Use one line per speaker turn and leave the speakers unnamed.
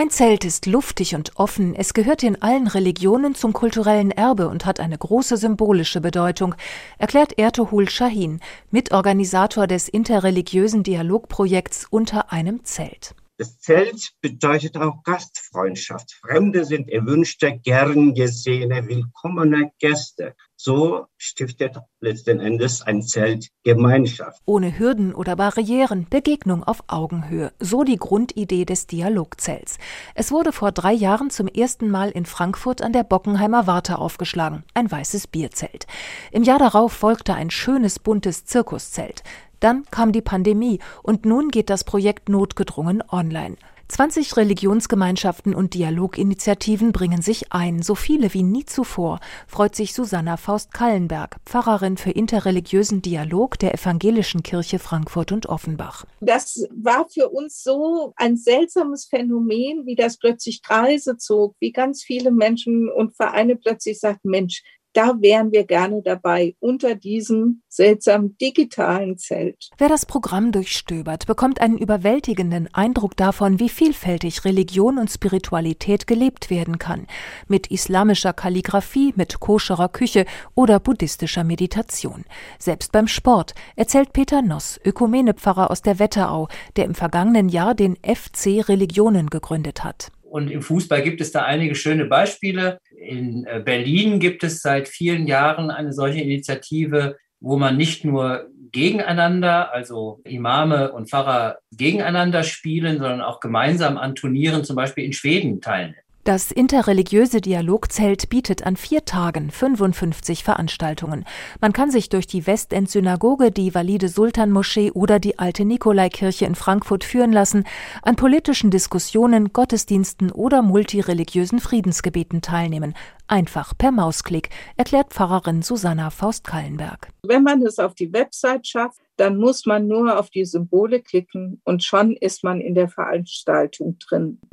Ein Zelt ist luftig und offen, es gehört in allen Religionen zum kulturellen Erbe und hat eine große symbolische Bedeutung, erklärt Ertuğrul Shahin, Mitorganisator des interreligiösen Dialogprojekts Unter einem Zelt.
Das Zelt bedeutet auch Gastfreundschaft. Fremde sind erwünschte, gern gesehene, willkommene Gäste. So stiftet letzten Endes ein Zelt Gemeinschaft.
Ohne Hürden oder Barrieren, Begegnung auf Augenhöhe. So die Grundidee des Dialogzelts. Es wurde vor drei Jahren zum ersten Mal in Frankfurt an der Bockenheimer Warte aufgeschlagen. Ein weißes Bierzelt. Im Jahr darauf folgte ein schönes buntes Zirkuszelt. Dann kam die Pandemie und nun geht das Projekt notgedrungen online. 20 Religionsgemeinschaften und Dialoginitiativen bringen sich ein, so viele wie nie zuvor, freut sich Susanna Faust-Kallenberg, Pfarrerin für interreligiösen Dialog der Evangelischen Kirche Frankfurt und Offenbach.
Das war für uns so ein seltsames Phänomen, wie das plötzlich Kreise zog, wie ganz viele Menschen und Vereine plötzlich sagten, Mensch, da wären wir gerne dabei unter diesem seltsamen digitalen Zelt.
Wer das Programm durchstöbert, bekommt einen überwältigenden Eindruck davon, wie vielfältig Religion und Spiritualität gelebt werden kann. Mit islamischer Kalligraphie, mit koscherer Küche oder buddhistischer Meditation. Selbst beim Sport, erzählt Peter Noss, Ökumenepfarrer aus der Wetterau, der im vergangenen Jahr den FC Religionen gegründet hat.
Und im Fußball gibt es da einige schöne Beispiele. In äh, Berlin gibt es seit vielen Jahren eine solche Initiative, wo man nicht nur gegeneinander, also Imame und Pfarrer gegeneinander spielen, sondern auch gemeinsam an Turnieren zum Beispiel in Schweden teilnimmt.
Das interreligiöse Dialogzelt bietet an vier Tagen 55 Veranstaltungen. Man kann sich durch die Westend-Synagoge, die Valide Sultan-Moschee oder die alte Nikolaikirche in Frankfurt führen lassen, an politischen Diskussionen, Gottesdiensten oder multireligiösen Friedensgebeten teilnehmen. Einfach per Mausklick, erklärt Pfarrerin Susanna Faust-Kallenberg.
Wenn man es auf die Website schafft, dann muss man nur auf die Symbole klicken und schon ist man in der Veranstaltung drin.